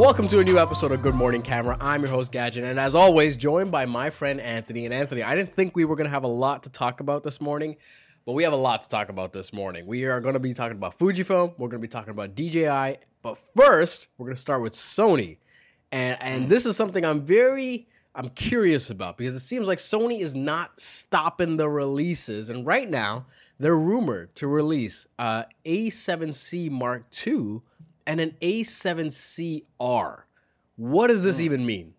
Welcome to a new episode of Good Morning Camera. I'm your host Gadget, and as always, joined by my friend Anthony. And Anthony, I didn't think we were going to have a lot to talk about this morning, but we have a lot to talk about this morning. We are going to be talking about Fujifilm. We're going to be talking about DJI, but first, we're going to start with Sony, and and this is something I'm very I'm curious about because it seems like Sony is not stopping the releases, and right now they're rumored to release uh, A7C Mark II and an A7CR. What does this even mean?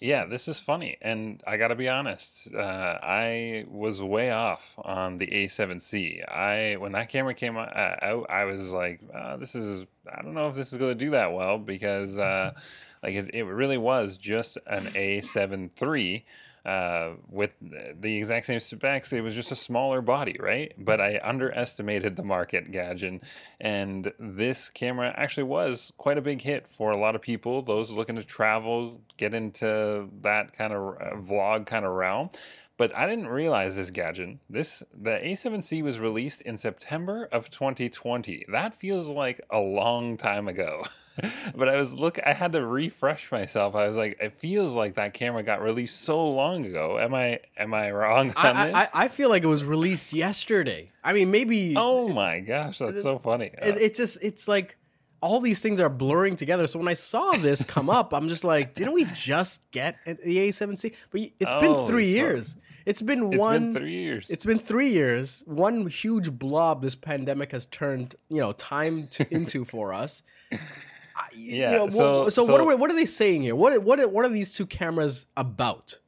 Yeah, this is funny, and I got to be honest. Uh, I was way off on the A7C. I when that camera came uh, out, I was like, uh, "This is I don't know if this is going to do that well because uh, like it, it really was just an A7 III uh, with the exact same specs. It was just a smaller body, right? But I underestimated the market, Gadget, and this camera actually was quite a big hit for a lot of people. Those looking to travel, get into that kind of uh, vlog kind of realm. But I didn't realize this gadget. This the A7C was released in September of 2020. That feels like a long time ago. but I was look I had to refresh myself. I was like, it feels like that camera got released so long ago. Am I am I wrong on I, this? I, I feel like it was released yesterday. I mean, maybe. oh my gosh, that's so funny. It, it just it's like all these things are blurring together. So when I saw this come up, I'm just like, didn't we just get the A7C? But it's been oh, three so- years. It's been It's one. been three years. It's been three years. One huge blob this pandemic has turned, you know, time to, into for us. I- you Yeah, know, wh- so- so, what are we, what are they saying here? What what what are these two cameras about?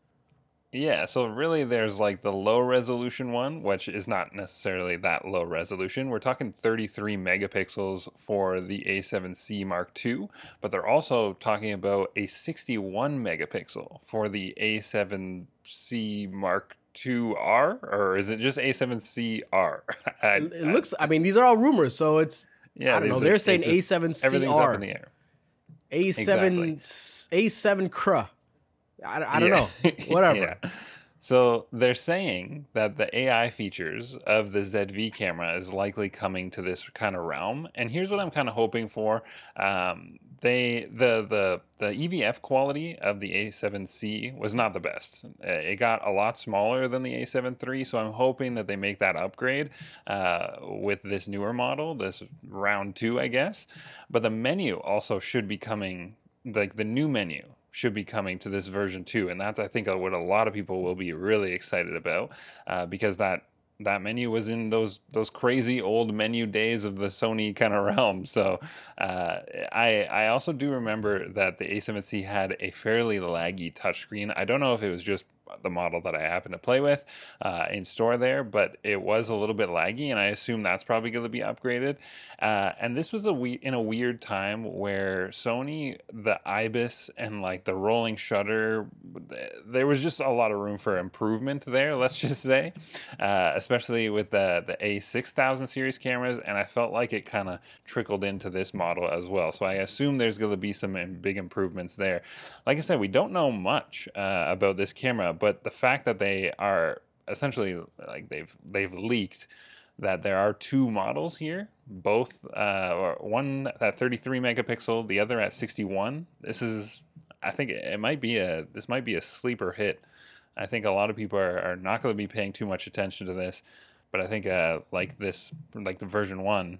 Yeah, so really there's like the low resolution one, which is not necessarily that low resolution. We're talking 33 megapixels for the A7C Mark II, but they're also talking about a 61 megapixel for the A7C Mark II-R, or is it just A7CR? I- It looks. I mean, these are all rumors, so it's. yeah, I don't know. are- They're saying just- Everything's up A7CR, in the air. A7, A7 CRA. I, I don't Yeah. know. Whatever. Yeah. So they're saying that the AI features of the ZV camera is likely coming to this kind of realm, and here's what I'm kind of hoping for. Um, they the the the EVF quality of the A7C was not the best. Uh, It got a lot smaller than the A7 III, so I'm hoping that they make that upgrade uh, with this newer model, this round two, I guess. But the menu also should be coming, like the new menu should be coming to this version too, and that's I think what a lot of people will be really excited about uh, because that that menu was in those those crazy old menu days of the Sony kind of realm. So uh, I I also do remember that the A7C had a fairly laggy touchscreen. I don't know if it was just the model that I happen to play with uh, in store there, but it was a little bit laggy, and I assume that's probably going to be upgraded. Uh, and this was a we- in a weird time where Sony, the IBIS, and like the rolling shutter, th- there was just a lot of room for improvement there. Let's just say, uh, especially with the the A6000 series cameras, and I felt like it kind of trickled into this model as well. So I assume there's going to be some big improvements there. Like I said, we don't know much uh, about this camera, but the fact that they are essentially like they've they've leaked that there are two models here, both uh, one at 33 megapixel, the other at 61. This is, I think it might be a this might be a sleeper hit. I think a lot of people are, are not going to be paying too much attention to this, but I think uh, like this, like the version one,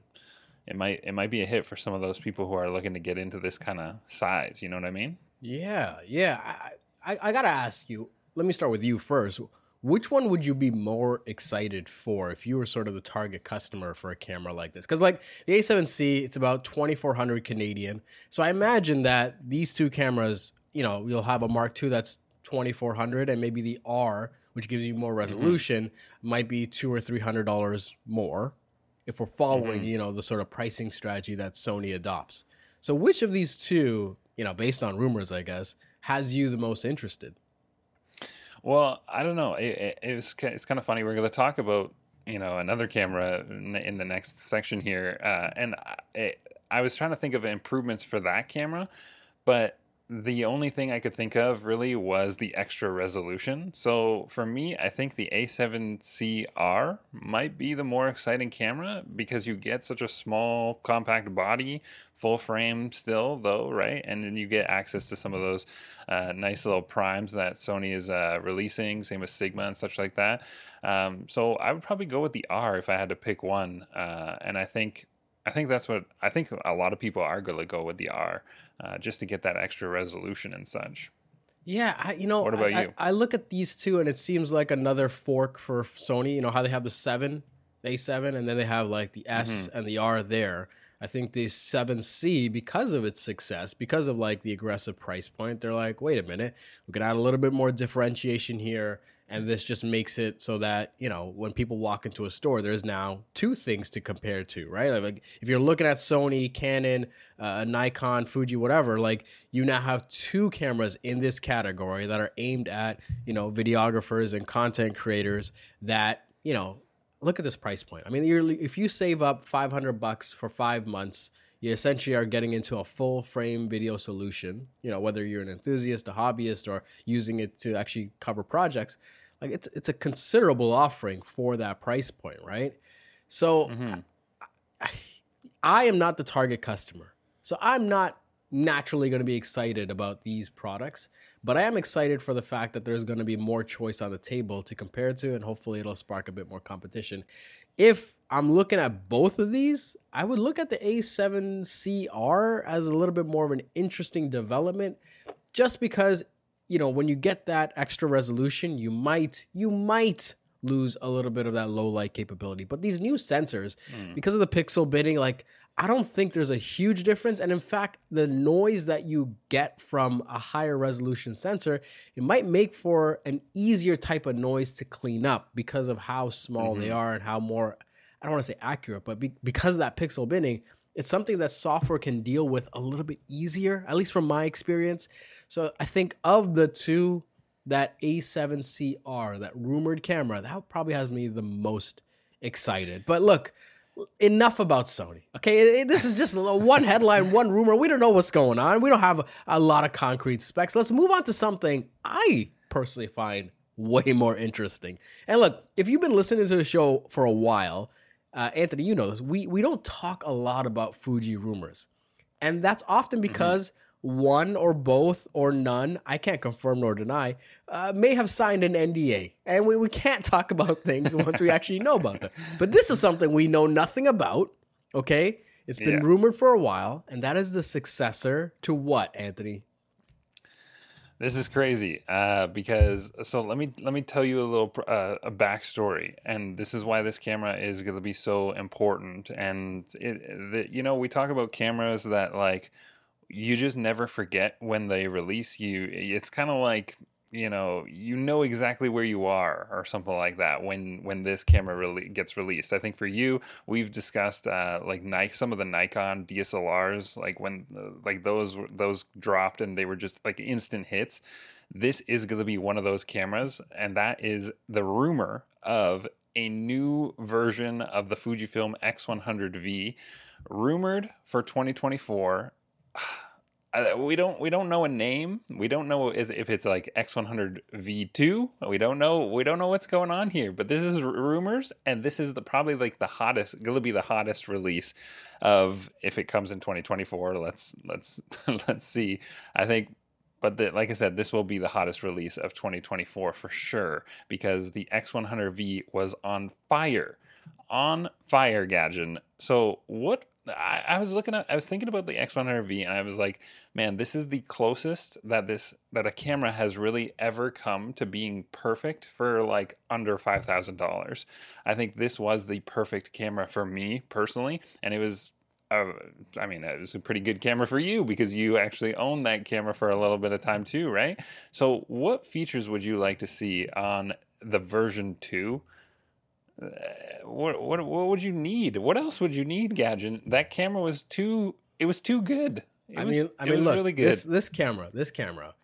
it might it might be a hit for some of those people who are looking to get into this kind of size. You know what I mean? Yeah, yeah. I, I, I gotta ask you. Let me start with you first. Which one would you be more excited for if you were sort of the target customer for a camera like this? Because like the A7C, it's about twenty four hundred Canadian. So I imagine that these two cameras, you know, you'll have a Mark II that's twenty four hundred, and maybe the R, which gives you more mm-hmm. resolution, might be two or three hundred dollars more. If we're following, mm-hmm. you know, the sort of pricing strategy that Sony adopts. So which of these two, you know, based on rumors, I guess, has you the most interested? Well, I don't know. It, it, it was it's kind of funny. We're going to talk about you know another camera in the next section here, uh, and it, I was trying to think of improvements for that camera, but the only thing I could think of really was the extra resolution. So for me, I think the A7CR might be the more exciting camera because you get such a small, compact body, full frame still, though, right? And then you get access to some of those uh, nice little primes that Sony is uh, releasing, same with Sigma and such like that. Um, so I would probably go with the R if I had to pick one. Uh, and I think I think that's what I think a lot of people are going to go with the R uh, just to get that extra resolution and such. Yeah, I, you know, what about I, you? I, I, look at these two and it seems like another fork for Sony. You know how they have the seven, the A7, and then they have like the S mm-hmm. and the R there. I think the 7C, because of its success, because of like the aggressive price point, they're like, wait a minute, we can add a little bit more differentiation here and this just makes it so that you know when people walk into a store there's now two things to compare to right? Like if you're looking at sony canon uh, nikon fuji whatever like you now have two cameras in this category that are aimed at you know videographers and content creators that you know look at this price point. I mean if you save up 500 bucks for five months you essentially are getting into a full frame video solution you know whether you're an enthusiast a hobbyist or using it to actually cover projects like it's it's a considerable offering for that price point right? So mm-hmm. I, I am not the target customer. So i'm not naturally going to be excited about these products but i am excited for the fact that there's going to be more choice on the table to compare to and hopefully it'll spark a bit more competition if I'm looking at both of these, I would look at the A7CR as a little bit more of an interesting development just because you know when you get that extra resolution you might you might lose a little bit of that low light capability but these new sensors mm. because of the pixel binning, like I don't think there's a huge difference. And in fact, the noise that you get from a higher resolution sensor, it might make for an easier type of noise to clean up because of how small mm-hmm. they are and how more, I don't want to say accurate, but be, because of that pixel binning, it's something that software can deal with a little bit easier, at least from my experience. So I think of the two, that A7CR, that rumored camera, that probably has me the most excited. But look, enough about Sony. Okay, this is just one headline, one rumor. We don't know what's going on. We don't have a, lot of concrete specs. Let's move on to something I personally find way more interesting. And look, if you've been listening to the show for a while, uh, Anthony, you know this. We we don't talk a lot about Fuji rumors, and that's often mm-hmm. because. Mm-hmm one or both or none, I can't confirm nor deny, uh, may have signed an NDA. And we, we can't talk about things once we actually know about them. But this is something we know nothing about, okay? It's been yeah. rumored for a while, and that is the successor to what, Anthony? This is crazy uh, because so let me let me tell you a little uh, a backstory, and this is why this camera is going to be so important. And it, the, you know, we talk about cameras that like you just never forget when they release you. It's kind of like you know you know exactly where you are or something like that when when this camera really gets released i think for you we've discussed uh like Nike, some of the nikon dslrs like when uh, like those those dropped and they were just like instant hits this is going to be one of those cameras and that is the rumor of a new version of the fujifilm x100v rumored for 2024 we don't we don't know a name. We don't know if it's like X100 V2. We don't know we don't know what's going on here. But this is rumors, and this is the probably like the hottest going to be the hottest release of if it comes in 2024. Let's let's let's see. I think. But the, like I said, this will be the hottest release of 2024 for sure because the X100V was on fire, on fire, Gadget. So what I, I, was looking at I was thinking about the X100V and I was like, man, this is the closest that this that a camera has really ever come to being perfect for like under five thousand dollars. I think this was the perfect camera for me personally, and it was uh, I mean, it was a pretty good camera for you because you actually own that camera for a little bit of time too, right? So, what features would you like to see on the version two what what what would you need? What else would you need, Gadget? That camera was too. It was too good. It I was, mean, I mean, look, really this this camera, this camera,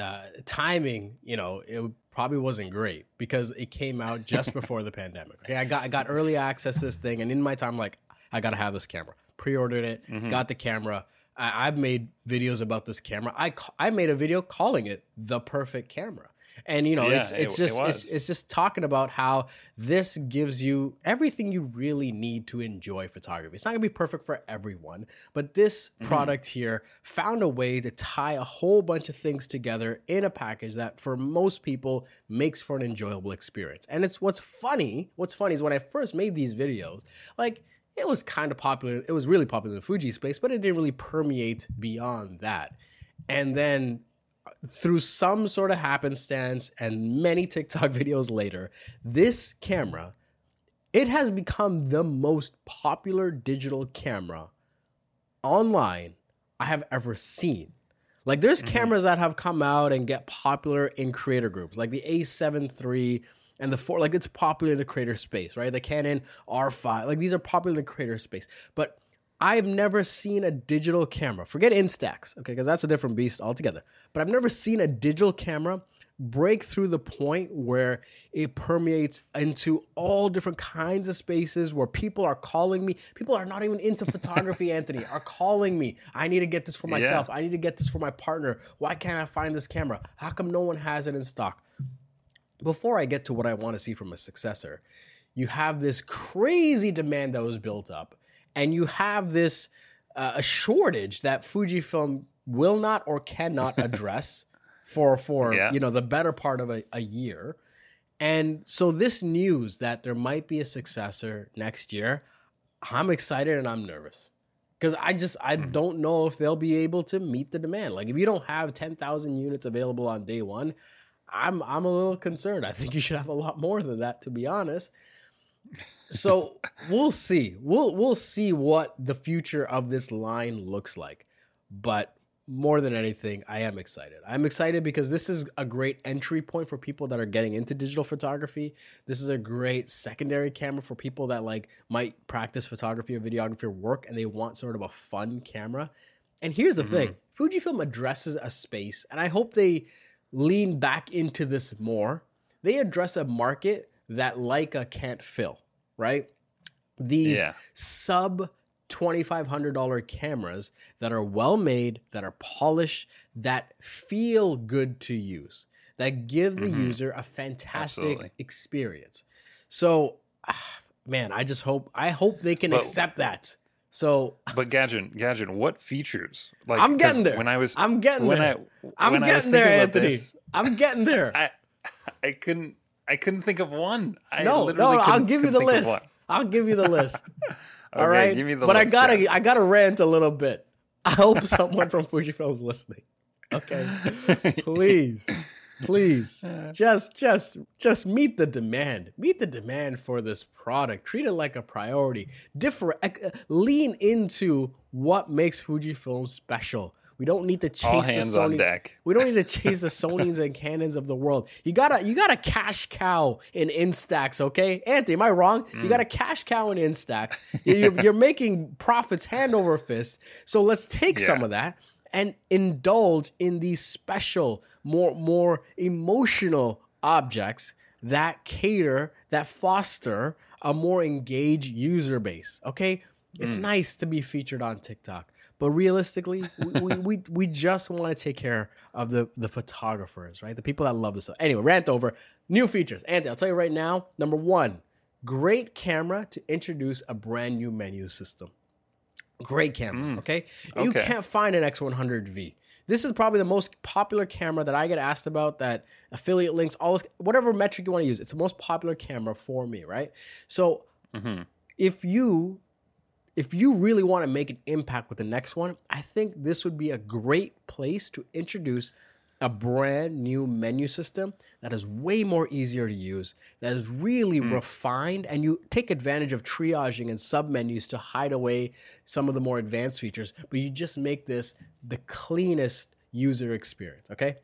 uh, timing, you know, it probably wasn't great because it came out just before the pandemic. Okay, I got I got early access to this thing, and in my time, like, I gotta have this camera. Pre-ordered it, mm-hmm. got the camera. I, I've made videos about this camera. I I made a video calling it the perfect camera. And you know, Yeah, it's it's it- it just it's, it's just talking about how this gives you everything you really need to enjoy photography. It's not gonna be perfect for everyone, but this Mm-hmm. product here found a way to tie a whole bunch of things together in a package that for most people makes for an enjoyable experience. And it's what's funny, what's funny is when I first made these videos, like it was kind of popular, it was really popular in the Fuji space, but it didn't really permeate beyond that. And then through some sort of happenstance and many TikTok videos later, this camera it has become the most popular digital camera online I have ever seen. Like there's mm-hmm. cameras that have come out and get popular in creator groups, like the A7 III and the 4 like it's popular in the creator space, right? The Canon R5, like these are popular in the creator space. But I've never seen a digital camera. Forget Instax, okay, because that's a different beast altogether. But I've never seen a digital camera break through the point where it permeates into all different kinds of spaces where people are calling me. People are not even into photography, Anthony, are calling me. I need to get this for myself. I need to get this for my partner. Why can't I find this camera? How come no one has it in stock? before I get to what I want to see from a successor, you have this crazy demand that was built up, and you have this uh, a shortage that Fujifilm will not or cannot address for for Yeah. you know the better part of a, a year. And so this news that there might be a successor next year, I'm excited and I'm nervous. Because I just I don't know if they'll be able to meet the demand. Like if you don't have 10,000 units available on day one, I'm I'm a little concerned. I think you should have a lot more than that, to be honest. So we'll see. We'll we'll see what the future of this line looks like. But more than anything, I am excited. I'm excited because this is a great entry point for people that are getting into digital photography. This is a great secondary camera for people that like might practice photography or videography or work and they want sort of a fun camera. And here's the mm-hmm. thing Fujifilm addresses a space, and I hope they lean back into this more. They address a market that Leica can't fill, right? These Yeah. sub $2,500 cameras that are well made, that are polished, that feel good to use, that give the user a fantastic Absolutely. experience. So, ah, man, I just hope I hope they can But- accept that. So But Gadget, Gadget, what features? Like I'm getting there. When I was, I'm getting when there. I, I'm when I was getting there, Anthony. this, I'm getting there. I, I couldn't, I couldn't think of one. I no, literally no, I'll give you the list. I'll give you the list. All Okay, right, give me the but I list, gotta, yeah. I gotta rant a little bit. I hope someone from Fujifilm's listening. Okay, please, please, just, just, just meet the demand. Meet the demand for this product. Treat it like a priority. Differ, uh, lean into what makes Fujifilm special. We don't need to chase the Sonys. We don't need to chase the Sonys and Canons of the world. You gotta you gotta cash cow in Instax, okay? Anthony, am I wrong? Mm. You got to cash cow in Instax. You're, you're making profits hand over fist. So let's take some of that and indulge in these special, more more emotional objects that cater, that foster a more engaged user base. Okay, it's nice to be featured on TikTok, but realistically, we, we, we, we just want to take care of the the photographers, right? The people that love this stuff. Anyway, rant over. New features, Anthony. I'll tell you right now. Number one, great camera to introduce a brand new menu system. Great camera, mm. okay? You can't find an X100V. This is probably the most popular camera that I get asked about. That affiliate links, all this, whatever metric you want to use, it's the most popular camera for me, right? So mm-hmm. if you if you really want to make an impact with the next one, I think this would be a great place to introduce a brand new menu system that is way more easier to use, that is really mm. refined, and you take advantage of triaging and submenus to hide away some of the more advanced features, but you just make this the cleanest user experience. Okay.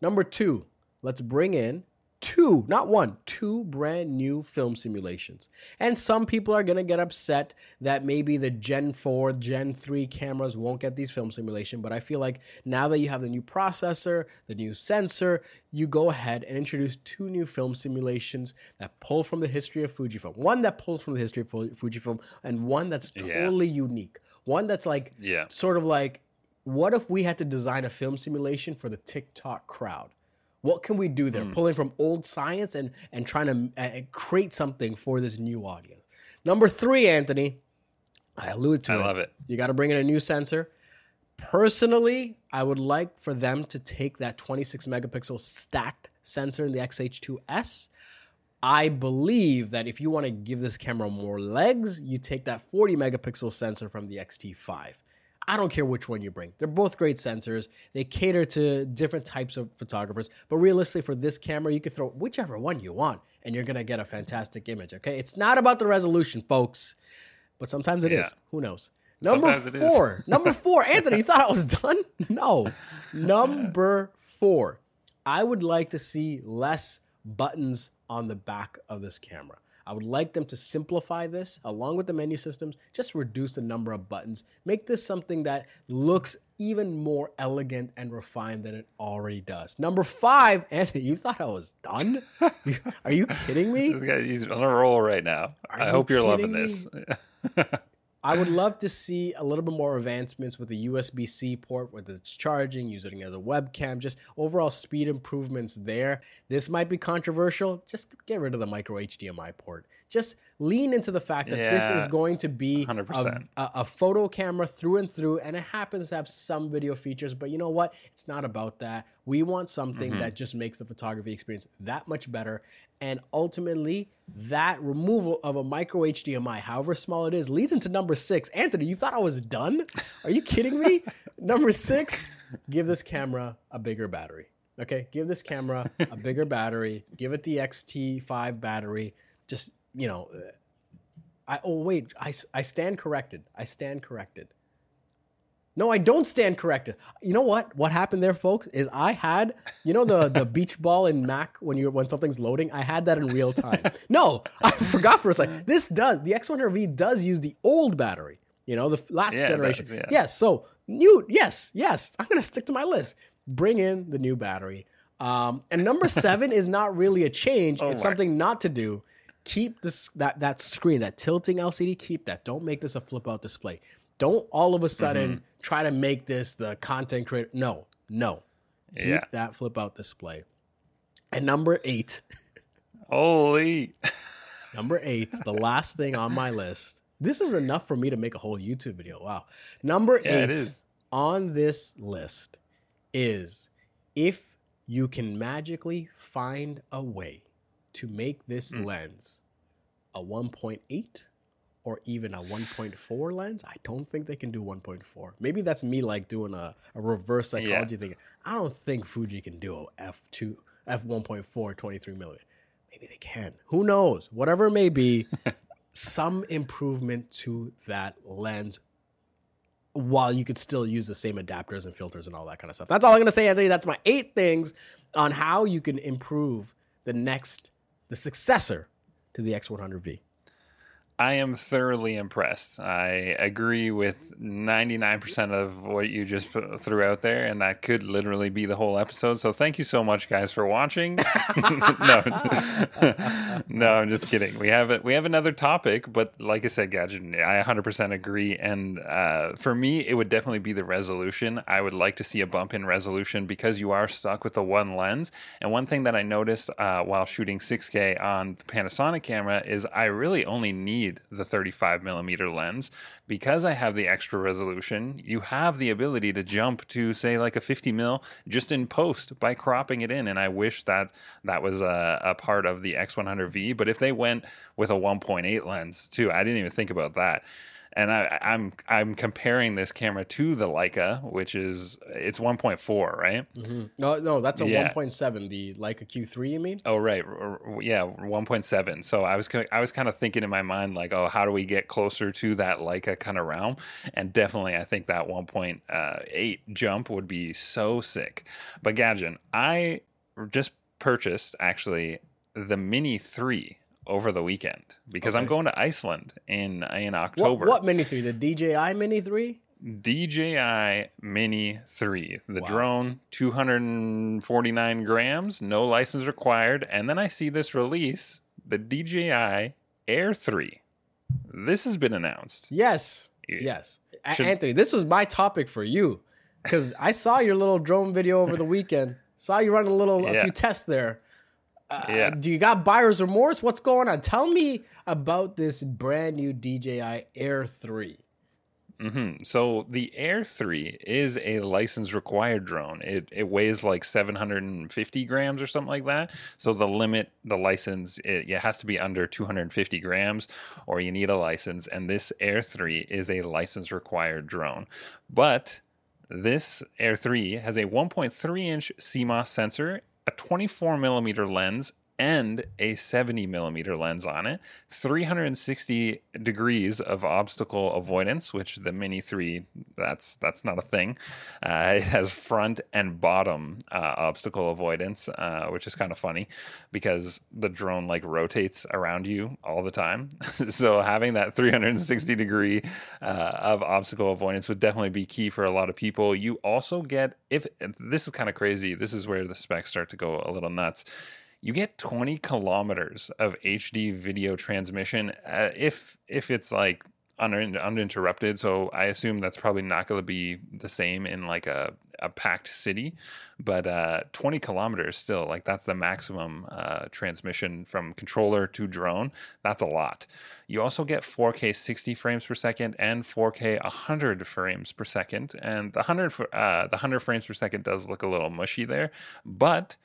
Number two, let's bring in two, not one, two brand new film simulations. And some people are going to get upset that maybe the Gen 4, Gen 3 cameras won't get these film simulation, but I feel like now that you have the new processor, the new sensor, you go ahead and introduce two new film simulations that pull from the history of Fujifilm. One that pulls from the history of Fujifilm and one that's Yeah. totally unique. One that's like Yeah. sort of like what if we had to design a film simulation for the TikTok crowd? What can we do there? Hmm. Pulling from old science and and trying to uh, create something for this new audience. Number three, Anthony, I allude to I it. love it. You got to bring in a new sensor. Personally, I would like for them to take that 26 megapixel stacked sensor in the XH2S. I believe that if you want to give this camera more legs, you take that 40 megapixel sensor from the XT5. I don't care which one you bring. They're both great sensors. They cater to different types of photographers. But realistically, for this camera, you can throw whichever one you want and you're going to get a fantastic image. Okay. It's not about the resolution, folks, but sometimes it is. Yeah. Who knows? Number Sometimes is. four. Number four. Anthony, you thought I was done? No. Number four. I would like to see less buttons on the back of this camera. I would like them to simplify this along with the menu systems, just reduce the number of buttons, make this something that looks even more elegant and refined than it already does. Number five, Anthony, you thought I was done? Are you kidding me? This guy, he's on a roll right now. Are I hope you're loving kidding this. I would love to see a little bit more advancements with the USB C port, whether it's charging, using it as a webcam, just overall speed improvements there. This might be controversial. Just get rid of the micro HDMI port. Just lean into the fact that this is going to be a, 100%. a, a photo camera through and through, and it happens to have some video features. But you know what? It's not about that. We want something Mm-hmm. that just makes the photography experience that much better. And ultimately, that removal of a micro HDMI, however small it is, leads into number six. Anthony, you thought I was done? Are you kidding me? number six, give this camera a bigger battery. Okay, give this camera a bigger battery. Give it the XT5 battery. Just you know, uh, I oh wait, I I stand corrected. I stand corrected. No, I don't stand corrected. You know what? What happened there, folks, is I had, you know, the the beach ball in Mac when you when something's loading. I had that in real time. No, I forgot for a second. This does the X100V does use the old battery. You know, the last Yeah, generation. does, yeah. Yes. So new. Yes. Yes. I'm gonna stick to my list. Bring in the new battery. Um, and number seven is not really a change. it's my. something not to do. Keep this that that screen, that tilting LCD. Keep that. Don't make this a flip out display. Don't all of a sudden Mm-hmm. try to make this the content creator. No, no. Keep Yeah. that flip out display. And number eight, Holy. number eight, the last thing on my list. This is enough for me to make a whole YouTube video. Wow. Number Yeah, eight on this list is if you can magically find a way to make this Hmm. lens a 1.8 or even a 1.4 lens. I don't think they can do 1.4. Maybe that's me like doing a, a reverse psychology thing. I don't think Fuji can do a f2 f1.4 23 millimeter. Maybe they can. Who knows? Whatever it may be, some improvement to that lens while you could still use the same adapters and filters and all that kind of stuff. That's all I'm gonna say, Anthony. That's my eight things on how you can improve the next, the successor to the X100V. I am thoroughly impressed. I agree with 99% of what you just threw out there, and that could literally be the whole episode. So thank you so much, guys, for watching. no, no, I'm just kidding. We have it. We have another topic, but like I said, Gadget, I 100% agree. And uh, for me, it would definitely be the resolution. I would like to see a bump in resolution because you are stuck with the one lens. And one thing that I noticed uh, while shooting 6K on the Panasonic camera is I really only need the 35 millimeter lens because I have the extra resolution. You have the ability to jump to say like a 50 mil just in post by cropping it in, and I wish that that was a, a part of the X100V. But if they went with a 1.8 lens too, I didn't even think about that and I, I'm I'm comparing this camera to the Leica, which is it's 1.4, right? Mm-hmm. No, no, that's a Yeah. 1.7. The Leica Q3, you mean? Oh, right, yeah, 1.7. So I was I was kind of thinking in my mind like, oh, how do we get closer to that Leica kind of realm? And definitely, I think that 1.8 jump would be so sick. But Gadget, I just purchased actually the Mini Three over the weekend because I'm going to Iceland in in October. what Mini 3? The DJI Mini 3? DJI Mini 3, the Wow. drone, 249 grams, no license required. And then I see this release, the DJI Air 3. This has been announced. Yes. You- Yes. Should- Anthony, this was my topic for you. because I saw your little drone video over the weekend. Saw you running a little a few tests there. Uh, Yeah. Do you got buyer's remorse? What's going on? Tell me about this brand new DJI Air 3. hmm So the Air 3 is a license required drone. It, it weighs like 750 grams or something like that. So the limit, the license, it, it has to be under 250 grams or you need a license. And this Air 3 is a license required drone. But this Air 3 has a 1.3 inch CMOS sensor, a 24 millimeter lens, and a 70 millimeter lens on it, 360 degrees of obstacle avoidance, which the Mini 3 that's that's not a thing. Uh, it has front and bottom uh, obstacle avoidance, uh, which is kind of funny because the drone like rotates around you all the time. so having that 360 degree uh, of obstacle avoidance would definitely be key for a lot of people. You also get if this is kind of crazy. This is where the specs start to go a little nuts you get 20 kilometers of HD video transmission uh, if if it's like un- uninterrupted. So I assume that's probably not going to be the same in like a, a packed city, but uh, 20 kilometers still like that's the maximum uh, transmission from controller to drone. That's a lot. You also get 4K 60 frames per second and 4K 100 frames per second, and the 100 fr- uh, the 100 frames per second does look a little mushy there, but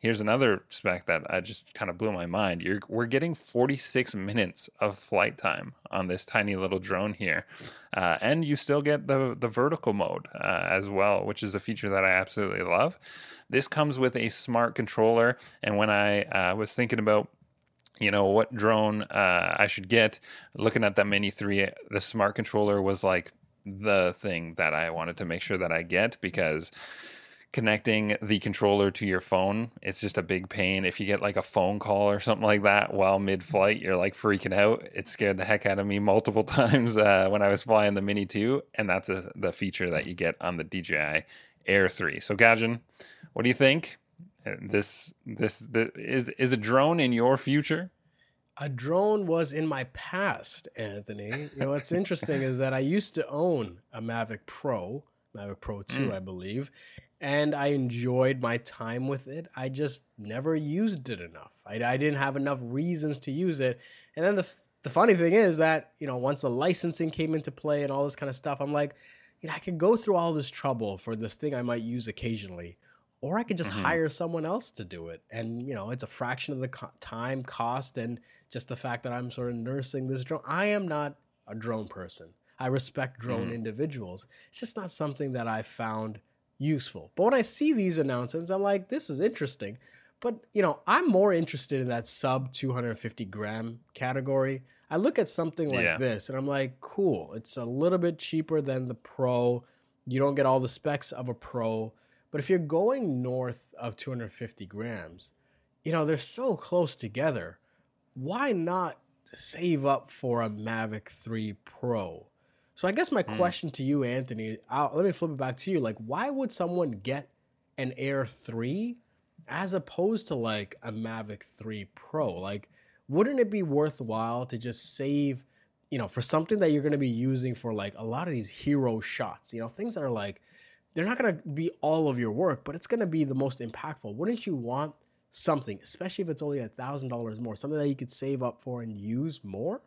Here's another spec that I just kind of blew my mind. You're, we're getting 46 minutes of flight time on this tiny little drone here, uh, and you still get the the vertical mode uh, as well, which is a feature that I absolutely love. This comes with a smart controller, and when I uh, was thinking about you know what drone uh, I should get, looking at that Mini Three, the smart controller was like the thing that I wanted to make sure that I get because connecting the controller to your phone it's just a big pain. If you get like a phone call or something like that while mid-flight you're like freaking out. It scared the heck out of me multiple times uh, when i was flying the mini 2 and that's a, the feature that you get on the dji air 3 so Gajan, what do you think? Uh, this this is is a drone in your future? A drone was in my past, Anthony. You know, what's interesting is that I used to own a Mavic Pro, Mavic Pro 2, I believe, and I enjoyed my time with it. I just never used it enough. I, I didn't have enough reasons to use it. And then the, the funny thing is that, you know, once the licensing came into play and all this kind of stuff, I'm like, you know, I could go through all this trouble for this thing I might use occasionally or I could just mm-hmm. hire someone else to do it. And, you know, it's a fraction of the co- time, cost, and just the fact that I'm sort of nursing this drone. I am not a drone person. I respect drone mm. individuals. It's just not something that I found useful. But when I see these announcements, I'm like, this is interesting. But, you know, I'm more interested in that sub 250 gram category. I look at something like Yeah. this and I'm like, cool. It's a little bit cheaper than the Pro. You don't get all the specs of a Pro. But if you're going north of 250 grams, you know, they're so close together. Why not save up for a Mavic 3 Pro? So I guess my mm. question to you, Anthony, I'll, let me flip it back to you. Like, why would someone get an Air 3 as opposed to like a Mavic 3 Pro? Like, wouldn't it be worthwhile to just save, you know, for something that you're going to be using for like a lot of these hero shots, you know, things that are like, they're not going to be all of your work, but it's going to be the most impactful. Wouldn't you want something, especially if it's only a thousand dollars more, something that you could save up for and use more?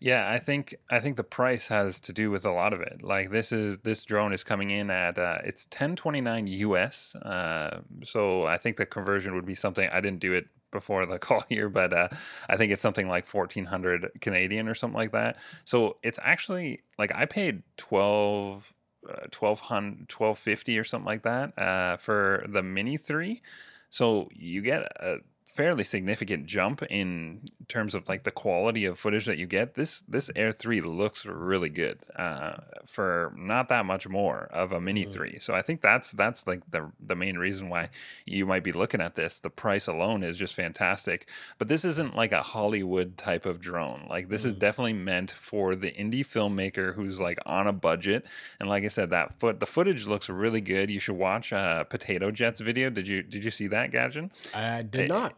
Yeah, I think I think the price has to do with a lot of it. Like this is this drone is coming in at uh, it's ten twenty nine US. Uh, so I think the conversion would be something I didn't do it before the call here, but uh, I think it's something like fourteen hundred Canadian or something like that. So it's actually like I paid twelve. Uh, 1200 1250 or something like that uh, for the mini 3 so you get a fairly significant jump in terms of like the quality of footage that you get. This this Air 3 looks really good uh, for not that much more of a Mini 3. So I think that's that's like the the main reason why you might be looking at this. The price alone is just fantastic. But this isn't like a Hollywood type of drone. Like this is definitely meant for the indie filmmaker who's like on a budget. And like I said, that foot the footage looks really good. You should watch uh, Potato Jet's video. Did you did you see that, Gadget? I did not.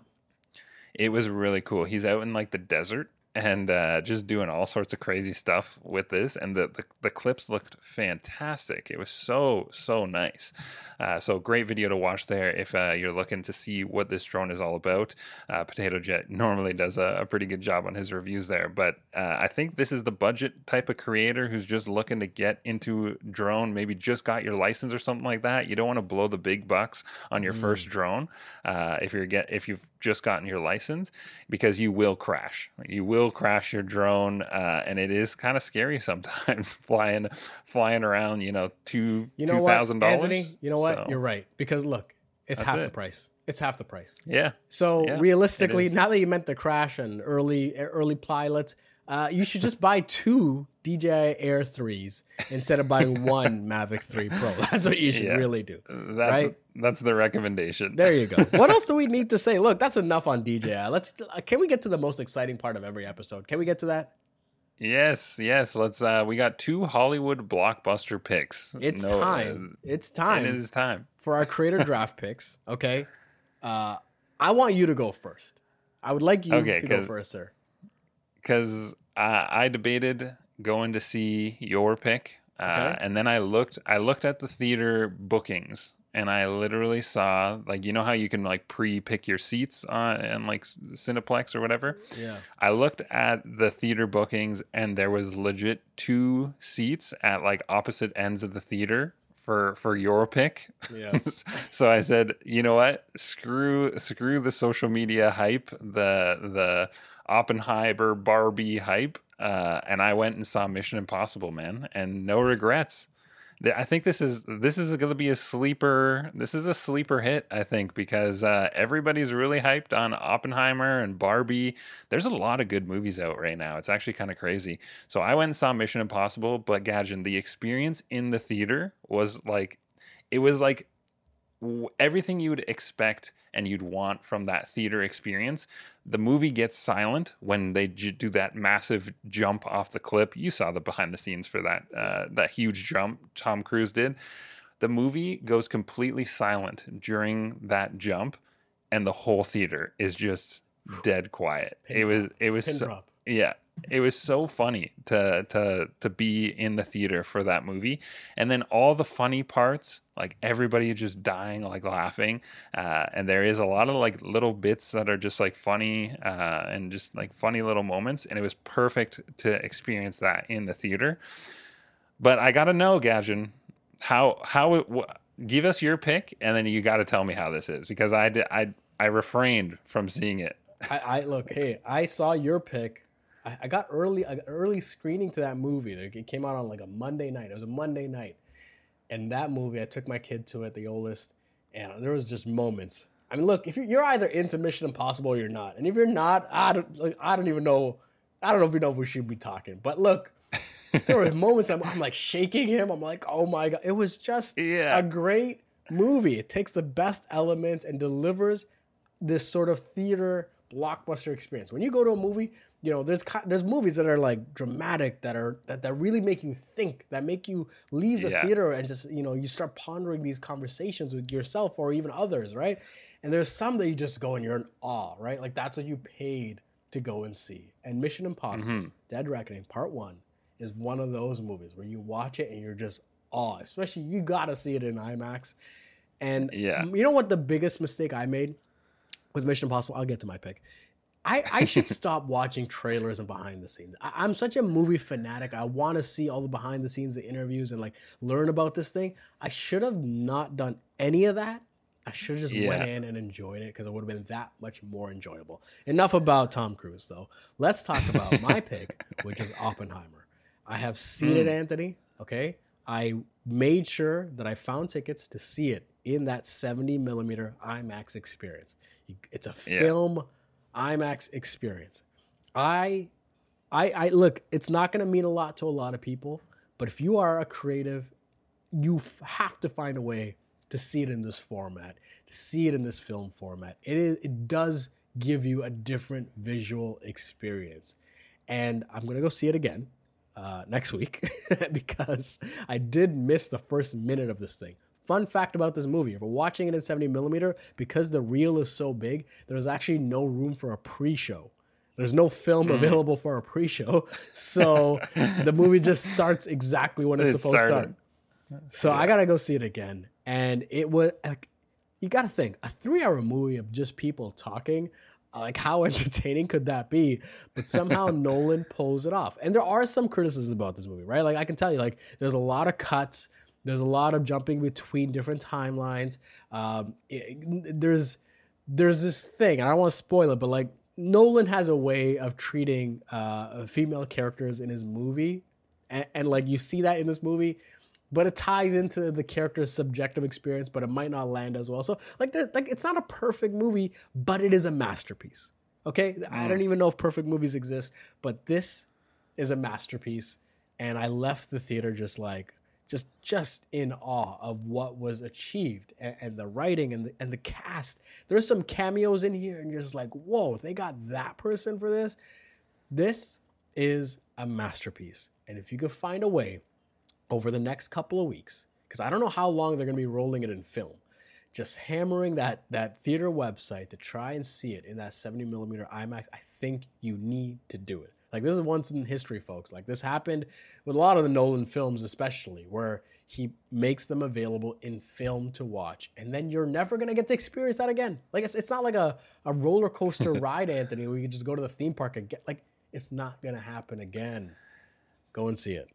It was really cool. He's out in like the desert and uh, just doing all sorts of crazy stuff with this. And the, the, the clips looked fantastic. It was so, so nice. Uh, so, great video to watch there if uh, you're looking to see what this drone is all about. Uh, Potato Jet normally does a, a, pretty good job on his reviews there. But uh, I think this is the budget type of creator who's just looking to get into drone, maybe just got your license or something like that. You don't want to blow the big bucks on your mm. first drone uh, if you're get if you've just gotten your license because you will crash. You will crash your drone, uh, and it is kind of scary sometimes flying flying around. You know, two you know two thousand dollars. Anthony, you know what? So, You're right because look, it's half it. the price. It's half the price. Yeah. So yeah, realistically, now that you meant the crash and early early pilots, uh, you should just buy two DJI Air 3s instead of buying one Mavic 3 Pro. That's what you should yeah, really do. That's, right? That's the recommendation. There you go. What else do we need to say? Look, that's enough on DJI. Let's uh, can we get to the most exciting part of every episode? Can we get to that? Yes, yes. Let's. uh We got two Hollywood blockbuster picks. It's no, time. Uh, it's time. It is time for our creator draft picks. Okay. Uh I want you to go first. I would like you okay, to go first, sir because I, I debated going to see your pick, uh, okay. and then I looked. I looked at the theater bookings, and I literally saw like you know how you can like pre-pick your seats on and like Cineplex or whatever. Yeah. I looked at the theater bookings, and there was legit two seats at like opposite ends of the theater for for your pick. Yeah. so I said, you know what? Screw screw the social media hype, the the Oppenheimer Barbie hype, uh, and I went and saw Mission Impossible, man, and no regrets. I think this is this is going to be a sleeper. This is a sleeper hit, I think, because uh, everybody's really hyped on Oppenheimer and Barbie. There's a lot of good movies out right now. It's actually kind of crazy. So I went and saw Mission Impossible, but Gadgen, the experience in the theater was like, it was like everything you would expect and you'd want from that theater experience. The movie gets silent when they j- do that massive jump off the cliff. You saw the behind the scenes for that uh, that huge jump Tom Cruise did. The movie goes completely silent during that jump, and the whole theater is just dead quiet. Pin it drop. was it was Pin so, drop. Yeah. It was so funny to to to be in the theater for that movie. And then all the funny parts like everybody just dying like laughing. Uh, and there is a lot of like little bits that are just like funny uh, and just like funny little moments. And it was perfect to experience that in the theater. But i gotta know Gadgen, how how it w- give us your pick and then you gotta tell me how this is because i did i i refrained from seeing it. I, I look hey i saw your pick I, I got early early screening to that movie. It came out on like a Monday night. It was a Monday night, and that movie I took my kid to it, the oldest, and there was just moments. I mean, look, if you're either into Mission Impossible or you're not, and if you're not, I don't like, I don't even know. I don't know if we know if we should be talking, but look. there were moments I'm, I'm, like shaking him. I'm like, oh my god! It was just yeah. a great movie. It takes the best elements and delivers this sort of theater blockbuster experience. When you go to a movie, you know there's there's movies that are like dramatic that are that, that really make you think that make you leave the yeah. theater and just you know you start pondering these conversations with yourself or even others right? And there's some that you just go and you're in awe right? Like that's what you paid to go and see. And mission impossible mm-hmm. dead reckoning part one is one of those movies where you watch it and you're just awe especially you gotta see it in imax. And yeah. you know what the biggest mistake i made with mission impossible? I'll get to my pick I, I should stop watching trailers and behind the scenes. I, am such a movie fanatic. I want to see all the behind the scenes, the interviews, and like learn about this thing. I should have not done any of that. I should have just yeah. went in and enjoyed it because it would have been that much more enjoyable. Enough about Tom Cruise, though. Let's talk about my pick, which is Oppenheimer. I have seen mm. it, Anthony. Okay. I made sure that I found tickets to see it in that 70 millimeter IMAX experience. It's a film. Yeah IMAX experience. I, I, I look. It's not going to mean a lot to a lot of people, but if you are a creative, you f- have to find a way to see it in this format, to see it in this film format. It is. It does give you a different visual experience, and I'm going to go see it again. Uh, next week because I did miss the first minute of this thing. Fun fact about this movie: if we're watching it in 70 millimeter, because the reel is so big, there's actually no room for a pre-show. There's no film Mm-hmm. available for a pre-show, so the movie just starts exactly when it's It supposed to start. So I gotta go see it again, and it was like, you gotta think a three-hour movie of just people talking. Like how entertaining could that be? But somehow Nolan pulls it off. And there are some criticisms about this movie, right? Like I can tell you, like there's a lot of cuts. There's a lot of jumping between different timelines. Um, it- there's there's this thing, and I don't want to spoil it, but like Nolan has a way of treating uh, female characters in his movie, and, and like you see that in this movie, but it ties into the character's subjective experience, but it might not land as well. So like, like it's not a perfect movie, but it is a masterpiece. Okay, I don't even know if perfect movies exist, but this is a masterpiece, and I left the theater just like just just in awe of what was achieved and, and the writing and the, and the cast. There's some cameos in here, and you're just like, whoa, they got that person for this. This is a masterpiece, and if you could find a way over the next couple of weeks, because I don't know how long they're going to be rolling it in film, just hammering that that theater website to try and see it in that 70 millimeter IMAX, I think you need to do it. Like this is once in history, folks. Like this happened with a lot of the Nolan films, especially where he makes them available in film to watch, and then you're never gonna get to experience that again. Like it's it's not like a, a roller coaster ride, Anthony, where you can just go to the theme park and get like it's not gonna happen again. Go and see it.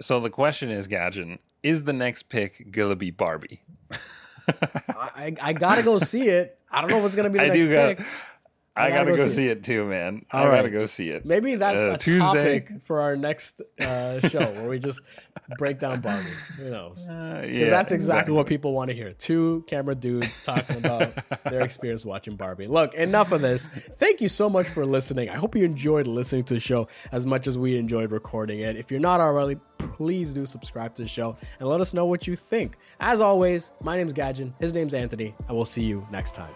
So the question is, Gadget, is the next pick gonna be Barbie? I, I, gotta go see it. I don't know what's gonna be the I next do pick. I, gotta gotta go see see it too, man. I All gotta go see it. Maybe that's Uh, a Tuesday. topic for our next uh, show where we just break down Barbie. Who knows? Uh, Because yeah, that's exactly what people want to hear. Two camera dudes talking about their experience watching Barbie. Look, enough of this. Thank you so much for listening. I hope you enjoyed listening to the show as much as we enjoyed recording it. If you're not already, please do subscribe to the show and let us know what you think. As always, my name's Gadget. His name's Anthony, and we'll see you next time.